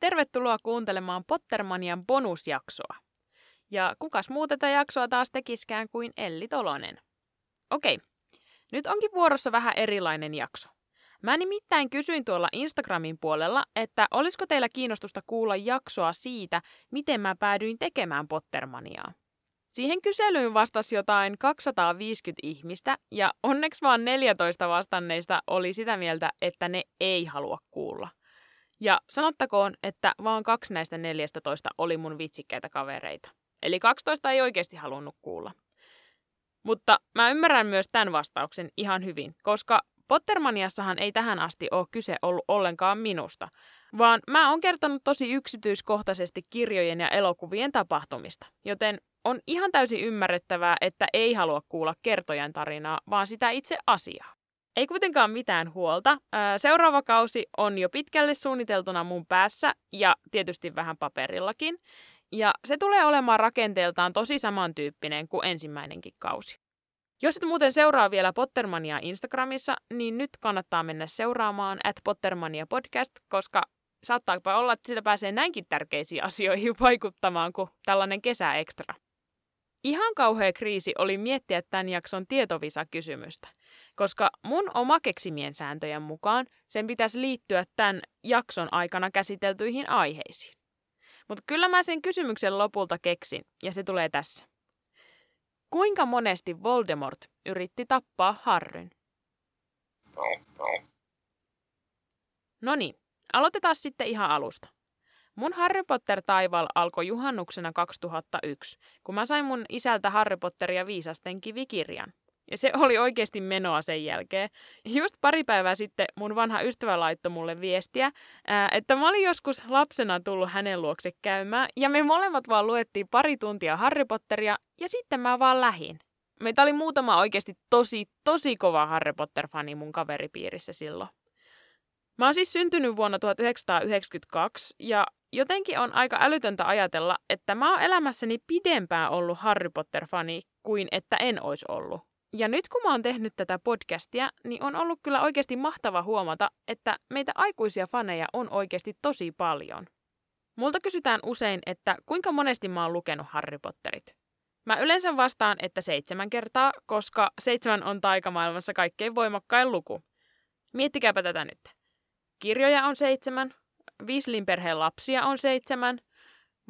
Tervetuloa kuuntelemaan Pottermanian bonusjaksoa. Ja kukas muu tätä jaksoa taas tekiskään kuin Elli Tolonen. Okei, nyt onkin vuorossa vähän erilainen jakso. Mä nimittäin kysyin tuolla Instagramin puolella, että olisiko teillä kiinnostusta kuulla jaksoa siitä, miten mä päädyin tekemään Pottermaniaa. Siihen kyselyyn vastasi jotain 250 ihmistä ja onneksi vaan 14 vastanneista oli sitä mieltä, että ne ei halua kuulla. Ja sanottakoon, että vaan kaksi näistä 14 oli mun vitsikkäitä kavereita. Eli 12 ei oikeasti halunnut kuulla. Mutta mä ymmärrän myös tämän vastauksen ihan hyvin, koska Pottermaniassahan ei tähän asti ole kyse ollut ollenkaan minusta, vaan mä oon kertonut tosi yksityiskohtaisesti kirjojen ja elokuvien tapahtumista, joten on ihan täysin ymmärrettävää, että ei halua kuulla kertojan tarinaa, vaan sitä itse asiaa. Ei kuitenkaan mitään huolta. Seuraava kausi on jo pitkälle suunniteltuna mun päässä ja tietysti vähän paperillakin. Ja se tulee olemaan rakenteeltaan tosi samantyyppinen kuin ensimmäinenkin kausi. Jos et muuten seuraa vielä Pottermania Instagramissa, niin nyt kannattaa mennä seuraamaan at Pottermania podcast, koska saattaapa olla, että sillä pääsee näinkin tärkeisiin asioihin vaikuttamaan kuin tällainen kesäekstra. Ihan kauhea kriisi oli miettiä tämän jakson tietovisa-kysymystä, koska mun oma keksimien sääntöjen mukaan sen pitäisi liittyä tämän jakson aikana käsiteltyihin aiheisiin. Mutta kyllä mä sen kysymyksen lopulta keksin, ja se tulee tässä. Kuinka monesti Voldemort yritti tappaa Harryn? No niin, aloitetaan sitten ihan alusta. Mun Harry Potter-taival alkoi juhannuksena 2001, kun mä sain mun isältä Harry Potter ja viisasten kivikirjan. Ja se oli oikeasti menoa sen jälkeen. Just pari päivää sitten mun vanha ystävä laittoi mulle viestiä, että mä olin joskus lapsena tullut hänen luokse käymään, ja me molemmat vaan luettiin pari tuntia Harry Potteria, ja sitten mä vaan lähin. Meitä oli muutama oikeasti tosi, tosi kova Harry Potter-fani mun kaveripiirissä silloin. Mä oon siis syntynyt vuonna 1992 ja jotenkin on aika älytöntä ajatella, että mä oon elämässäni pidempään ollut Harry Potter-fani kuin että en olisi ollut. Ja nyt kun mä oon tehnyt tätä podcastia, niin on ollut kyllä oikeasti mahtava huomata, että meitä aikuisia faneja on oikeasti tosi paljon. Multa kysytään usein, että kuinka monesti mä oon lukenut Harry Potterit. Mä yleensä vastaan, että seitsemän kertaa, koska seitsemän on taikamaailmassa kaikkein voimakkain luku. Miettikääpä tätä nyt. Kirjoja on seitsemän, Weasleyn perheen lapsia on seitsemän,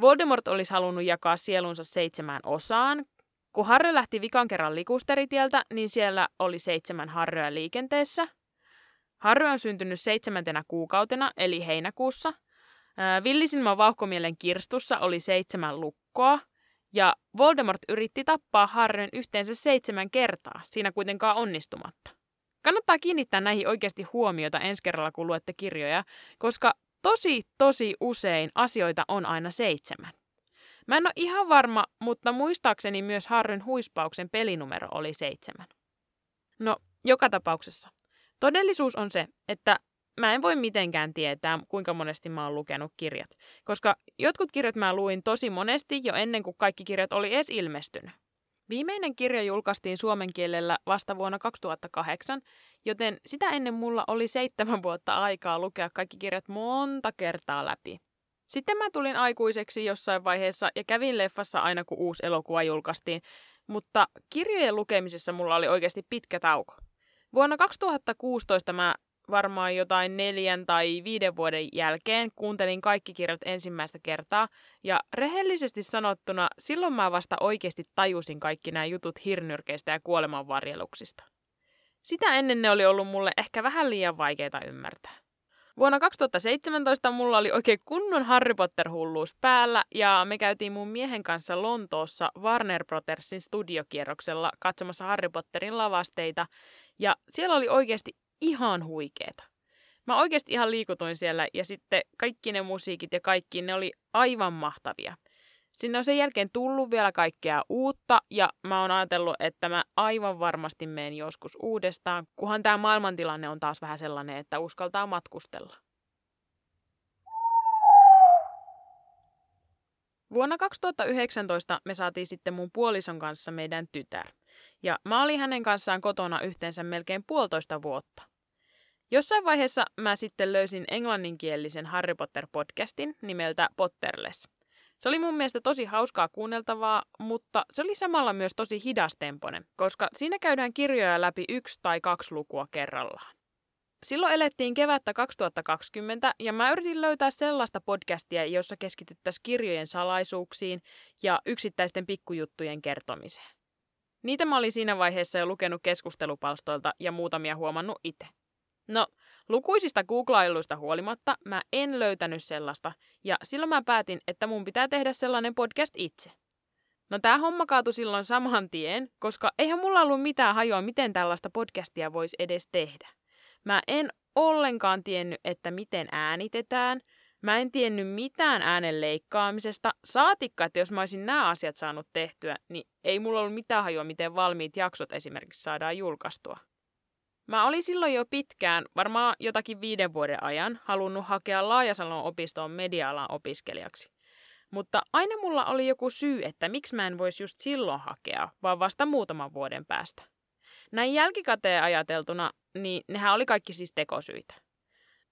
Voldemort olisi halunnut jakaa sielunsa seitsemään osaan, kun Harry lähti vikan kerran likusteritieltä, niin siellä oli seitsemän Harryä liikenteessä. Harry on syntynyt seitsemäntenä kuukautena, eli heinäkuussa. Villisinman vauhkomielen kirstussa oli seitsemän lukkoa, ja Voldemort yritti tappaa Harryn yhteensä seitsemän kertaa, siinä kuitenkaan onnistumatta. Kannattaa kiinnittää näihin oikeasti huomiota ensi kerralla, kun luette kirjoja, koska tosi, tosi usein asioita on aina seitsemän. Mä en ole ihan varma, mutta muistaakseni myös Harryn huispauksen pelinumero oli seitsemän. No, joka tapauksessa. Todellisuus on se, että mä en voi mitenkään tietää, kuinka monesti mä oon lukenut kirjat, koska jotkut kirjat mä luin tosi monesti jo ennen kuin kaikki kirjat oli edes ilmestynyt. Viimeinen kirja julkaistiin suomen kielellä vasta vuonna 2008, joten sitä ennen mulla oli seitsemän vuotta aikaa lukea kaikki kirjat monta kertaa läpi. Sitten mä tulin aikuiseksi jossain vaiheessa ja kävin leffassa aina kun uusi elokuva julkaistiin, mutta kirjojen lukemisessa mulla oli oikeasti pitkä tauko. Vuonna 2016 mä varmaan jotain neljän tai viiden vuoden jälkeen kuuntelin kaikki kirjat ensimmäistä kertaa, ja rehellisesti sanottuna silloin mä vasta oikeasti tajusin kaikki nämä jutut hirnyrkeistä ja kuolemanvarjeluksista. Sitä ennen ne oli ollut mulle ehkä vähän liian vaikeita ymmärtää. Vuonna 2017 mulla oli oikein kunnon Harry Potter-hulluus päällä ja me käytiin mun miehen kanssa Lontoossa Warner Brothersin studiokierroksella katsomassa Harry Potterin lavasteita ja siellä oli oikeasti ihan huikeeta. Mä oikeasti ihan liikutuin siellä ja sitten kaikki ne musiikit ja kaikki ne oli aivan mahtavia. Sinne on sen jälkeen tullut vielä kaikkea uutta ja mä oon ajatellut, että mä aivan varmasti menen joskus uudestaan, kunhan tämä maailmantilanne on taas vähän sellainen, että uskaltaa matkustella. Vuonna 2019 me saatiin sitten mun puolison kanssa meidän tytär. Ja mä olin hänen kanssaan kotona yhteensä melkein puolitoista vuotta. Jossain vaiheessa mä sitten löysin englanninkielisen Harry Potter-podcastin nimeltä Potterless. Se oli mun mielestä tosi hauskaa kuunneltavaa, mutta se oli samalla myös tosi hidastemponen, koska siinä käydään kirjoja läpi yksi tai kaksi lukua kerrallaan. Silloin elettiin kevättä 2020 ja mä yritin löytää sellaista podcastia, jossa keskityttäisiin kirjojen salaisuuksiin ja yksittäisten pikkujuttujen kertomiseen. Niitä mä olin siinä vaiheessa jo lukenut keskustelupalstoilta ja muutamia huomannut itse. No, lukuisista googlailuista huolimatta mä en löytänyt sellaista, ja silloin mä päätin, että mun pitää tehdä sellainen podcast itse. No tää homma kaatui silloin saman tien, koska eihän mulla ollut mitään hajoa, miten tällaista podcastia voisi edes tehdä. Mä en ollenkaan tiennyt, että miten äänitetään. Mä en tiennyt mitään äänen leikkaamisesta. Saatikka, että jos mä olisin nämä asiat saanut tehtyä, niin ei mulla ollut mitään hajoa, miten valmiit jaksot esimerkiksi saadaan julkaistua. Mä olin silloin jo pitkään, varmaan jotakin viiden vuoden ajan, halunnut hakea Laajasalon opistoon media-alan opiskelijaksi. Mutta aina mulla oli joku syy, että miksi mä en voisi just silloin hakea, vaan vasta muutaman vuoden päästä. Näin jälkikäteen ajateltuna, niin nehän oli kaikki siis tekosyitä.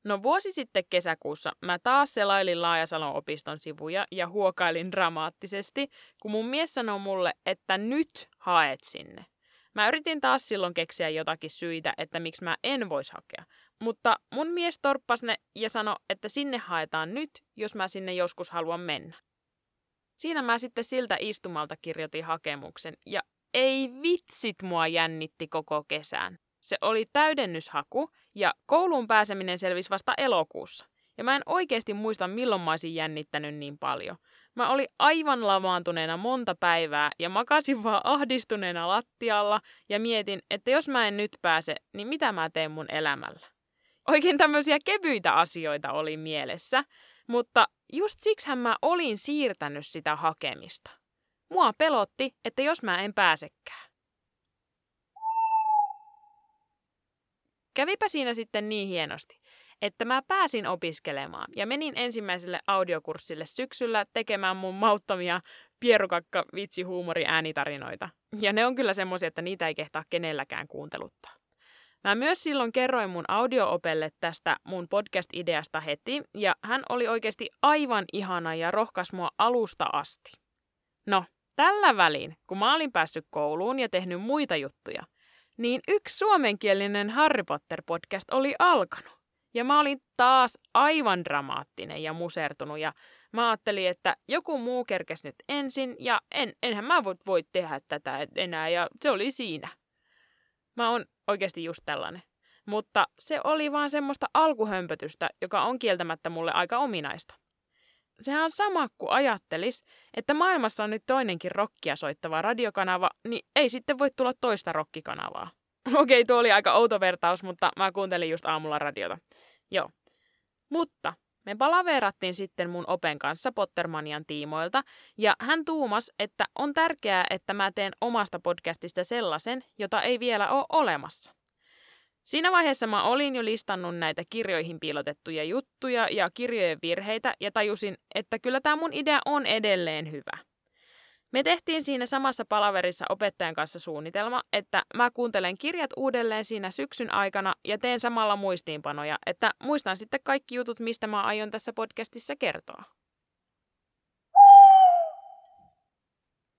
No vuosi sitten kesäkuussa mä taas selailin Laajasalon opiston sivuja ja huokailin dramaattisesti, kun mun mies sanoi mulle, että nyt haet sinne. Mä yritin taas silloin keksiä jotakin syitä, että miksi mä en voisi hakea. Mutta mun mies torppas ne ja sanoi, että sinne haetaan nyt, jos mä sinne joskus haluan mennä. Siinä mä sitten siltä istumalta kirjoitin hakemuksen ja ei vitsit mua jännitti koko kesään. Se oli täydennyshaku ja kouluun pääseminen selvisi vasta elokuussa. Ja mä en oikeasti muista, milloin mä olisin jännittänyt niin paljon. Mä olin aivan lamaantuneena monta päivää ja makasin vaan ahdistuneena lattialla ja mietin, että jos mä en nyt pääse, niin mitä mä teen mun elämällä. Oikein tämmöisiä kevyitä asioita oli mielessä, mutta just siksihän mä olin siirtänyt sitä hakemista. Mua pelotti, että jos mä en pääsekään. Kävipä siinä sitten niin hienosti, että mä pääsin opiskelemaan ja menin ensimmäiselle audiokurssille syksyllä tekemään mun mauttomia pierukakka vitsi huumori äänitarinoita. Ja ne on kyllä semmoisia, että niitä ei kehtaa kenelläkään kuunteluttaa. Mä myös silloin kerroin mun audioopelle tästä mun podcast-ideasta heti, ja hän oli oikeasti aivan ihana ja rohkas mua alusta asti. No, tällä välin, kun mä olin päässyt kouluun ja tehnyt muita juttuja, niin yksi suomenkielinen Harry Potter-podcast oli alkanut. Ja mä olin taas aivan dramaattinen ja musertunut ja mä ajattelin, että joku muu kerkes nyt ensin ja en, enhän mä voi, voi tehdä tätä enää ja se oli siinä. Mä oon oikeasti just tällainen. Mutta se oli vaan semmoista alkuhömpötystä, joka on kieltämättä mulle aika ominaista. Sehän on sama kuin ajattelis, että maailmassa on nyt toinenkin rokkia soittava radiokanava, niin ei sitten voi tulla toista rokkikanavaa. Okei, tuo oli aika outo vertaus, mutta mä kuuntelin just aamulla radiota. Joo. Mutta me palaverattiin sitten mun open kanssa Pottermanian tiimoilta, ja hän tuumas, että on tärkeää, että mä teen omasta podcastista sellaisen, jota ei vielä ole olemassa. Siinä vaiheessa mä olin jo listannut näitä kirjoihin piilotettuja juttuja ja kirjojen virheitä ja tajusin, että kyllä tämä mun idea on edelleen hyvä. Me tehtiin siinä samassa palaverissa opettajan kanssa suunnitelma, että mä kuuntelen kirjat uudelleen siinä syksyn aikana ja teen samalla muistiinpanoja, että muistan sitten kaikki jutut, mistä mä aion tässä podcastissa kertoa.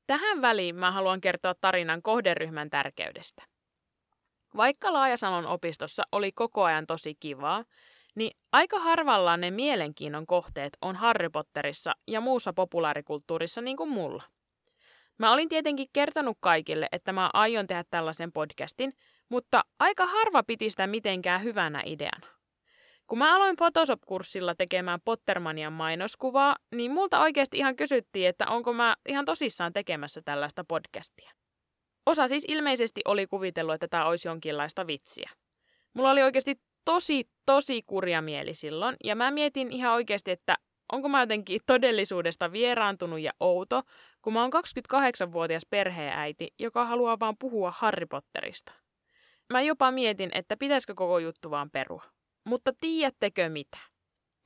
Tähän väliin mä haluan kertoa tarinan kohderyhmän tärkeydestä. Vaikka Laajasalon opistossa oli koko ajan tosi kivaa, niin aika harvalla ne mielenkiinnon kohteet on Harry Potterissa ja muussa populaarikulttuurissa niin kuin mulla. Mä olin tietenkin kertonut kaikille, että mä aion tehdä tällaisen podcastin, mutta aika harva piti sitä mitenkään hyvänä ideana. Kun mä aloin Photoshop-kurssilla tekemään Pottermanian mainoskuvaa, niin multa oikeasti ihan kysyttiin, että onko mä ihan tosissaan tekemässä tällaista podcastia. Osa siis ilmeisesti oli kuvitellut, että tämä olisi jonkinlaista vitsiä. Mulla oli oikeasti tosi, tosi kurja mieli silloin, ja mä mietin ihan oikeasti, että onko mä jotenkin todellisuudesta vieraantunut ja outo, kun mä oon 28-vuotias perheäiti, joka haluaa vaan puhua Harry Potterista. Mä jopa mietin, että pitäisikö koko juttu vaan perua. Mutta tiedättekö mitä?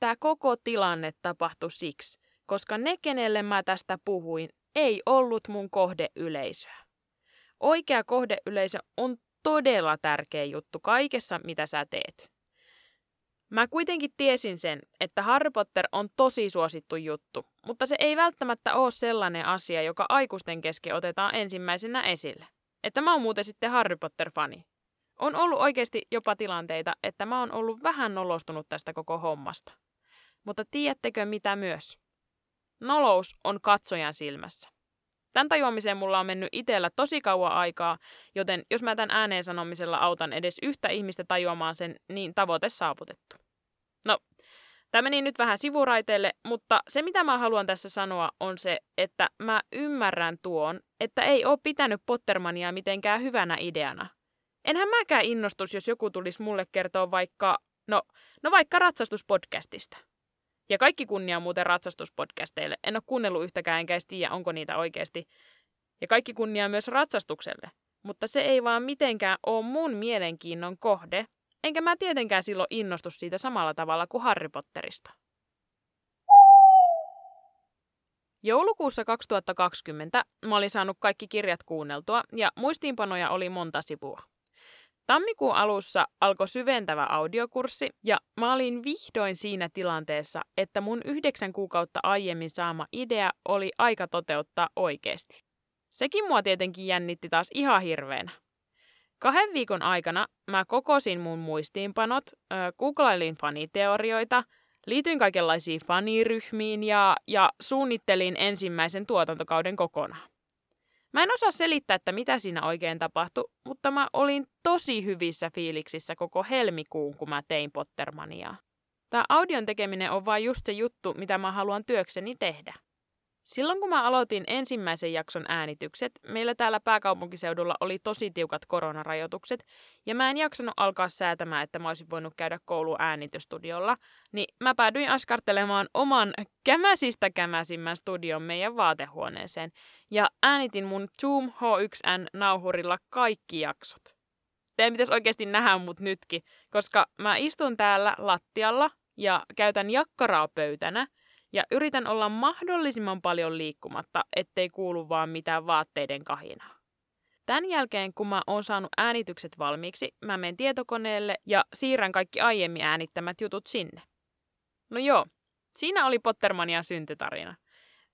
Tämä koko tilanne tapahtui siksi, koska ne, kenelle mä tästä puhuin, ei ollut mun kohdeyleisöä. Oikea kohdeyleisö on todella tärkeä juttu kaikessa, mitä sä teet. Mä kuitenkin tiesin sen, että Harry Potter on tosi suosittu juttu, mutta se ei välttämättä ole sellainen asia, joka aikuisten kesken otetaan ensimmäisenä esille. Että mä oon muuten sitten Harry Potter-fani. On ollut oikeasti jopa tilanteita, että mä oon ollut vähän nolostunut tästä koko hommasta. Mutta tiedättekö mitä myös? Nolous on katsojan silmässä. Tän tajuamiseen mulla on mennyt itsellä tosi kauan aikaa, joten jos mä tämän ääneen sanomisella autan edes yhtä ihmistä tajuamaan sen, niin tavoite saavutettu. No, tämä meni nyt vähän sivuraiteelle, mutta se mitä mä haluan tässä sanoa on se, että mä ymmärrän tuon, että ei ole pitänyt Pottermania mitenkään hyvänä ideana. Enhän mäkään innostus, jos joku tulisi mulle kertoa vaikka, no, no vaikka ratsastuspodcastista. Ja kaikki kunnia muuten ratsastuspodcasteille. En ole kuunnellut yhtäkään, enkä tiedä, onko niitä oikeasti. Ja kaikki kunnia myös ratsastukselle. Mutta se ei vaan mitenkään ole mun mielenkiinnon kohde, enkä mä tietenkään silloin innostu siitä samalla tavalla kuin Harry Potterista. Joulukuussa 2020 mä olin saanut kaikki kirjat kuunneltua ja muistiinpanoja oli monta sivua. Tammikuun alussa alkoi syventävä audiokurssi ja mä olin vihdoin siinä tilanteessa, että mun yhdeksän kuukautta aiemmin saama idea oli aika toteuttaa oikeasti. Sekin mua tietenkin jännitti taas ihan hirveänä. Kahden viikon aikana mä kokosin mun muistiinpanot, äh, googlailin faniteorioita, liityin kaikenlaisiin faniryhmiin ja, ja suunnittelin ensimmäisen tuotantokauden kokonaan. Mä en osaa selittää, että mitä siinä oikein tapahtui, mutta mä olin tosi hyvissä fiiliksissä koko helmikuun, kun mä tein Pottermaniaa. Tämä audion tekeminen on vain just se juttu, mitä mä haluan työkseni tehdä. Silloin kun mä aloitin ensimmäisen jakson äänitykset, meillä täällä pääkaupunkiseudulla oli tosi tiukat koronarajoitukset, ja mä en jaksanut alkaa säätämään, että mä olisin voinut käydä koulu äänitystudiolla, niin mä päädyin askartelemaan oman kämäsistä kämäsimmän studion meidän vaatehuoneeseen, ja äänitin mun Zoom H1N-nauhurilla kaikki jaksot. Teidän pitäisi oikeasti nähdä mut nytkin, koska mä istun täällä lattialla ja käytän jakkaraa pöytänä – ja yritän olla mahdollisimman paljon liikkumatta, ettei kuulu vaan mitään vaatteiden kahinaa. Tämän jälkeen, kun mä oon saanut äänitykset valmiiksi, mä menen tietokoneelle ja siirrän kaikki aiemmin äänittämät jutut sinne. No joo, siinä oli Pottermanian syntytarina.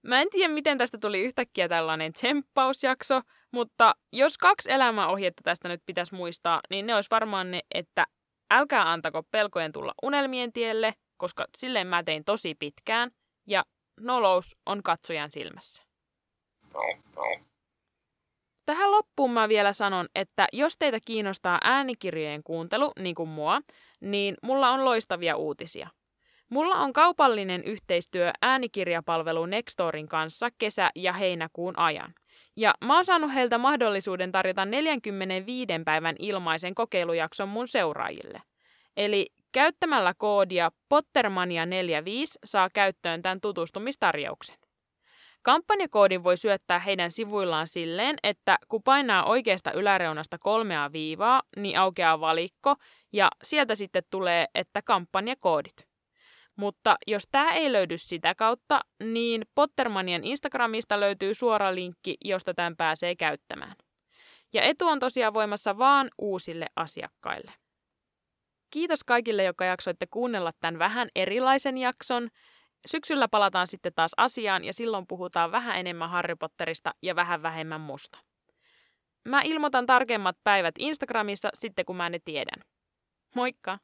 Mä en tiedä, miten tästä tuli yhtäkkiä tällainen tsemppausjakso, mutta jos kaksi elämäohjetta tästä nyt pitäisi muistaa, niin ne olisi varmaan ne, että älkää antako pelkojen tulla unelmien tielle, koska silleen mä tein tosi pitkään, ja nolous on katsojan silmässä. Tähän loppuun mä vielä sanon, että jos teitä kiinnostaa äänikirjojen kuuntelu, niin kuin mua, niin mulla on loistavia uutisia. Mulla on kaupallinen yhteistyö äänikirjapalvelu Nextorin kanssa kesä- ja heinäkuun ajan. Ja mä oon saanut heiltä mahdollisuuden tarjota 45 päivän ilmaisen kokeilujakson mun seuraajille. Eli Käyttämällä koodia Pottermania45 saa käyttöön tämän tutustumistarjouksen. Kampanjakoodin voi syöttää heidän sivuillaan silleen, että kun painaa oikeasta yläreunasta kolmea viivaa, niin aukeaa valikko ja sieltä sitten tulee, että kampanjakoodit. Mutta jos tämä ei löydy sitä kautta, niin Pottermanien Instagramista löytyy suora linkki, josta tämän pääsee käyttämään. Ja etu on tosiaan voimassa vaan uusille asiakkaille. Kiitos kaikille, jotka jaksoitte kuunnella tämän vähän erilaisen jakson. Syksyllä palataan sitten taas asiaan ja silloin puhutaan vähän enemmän Harry Potterista ja vähän vähemmän musta. Mä ilmoitan tarkemmat päivät Instagramissa sitten kun mä ne tiedän. Moikka!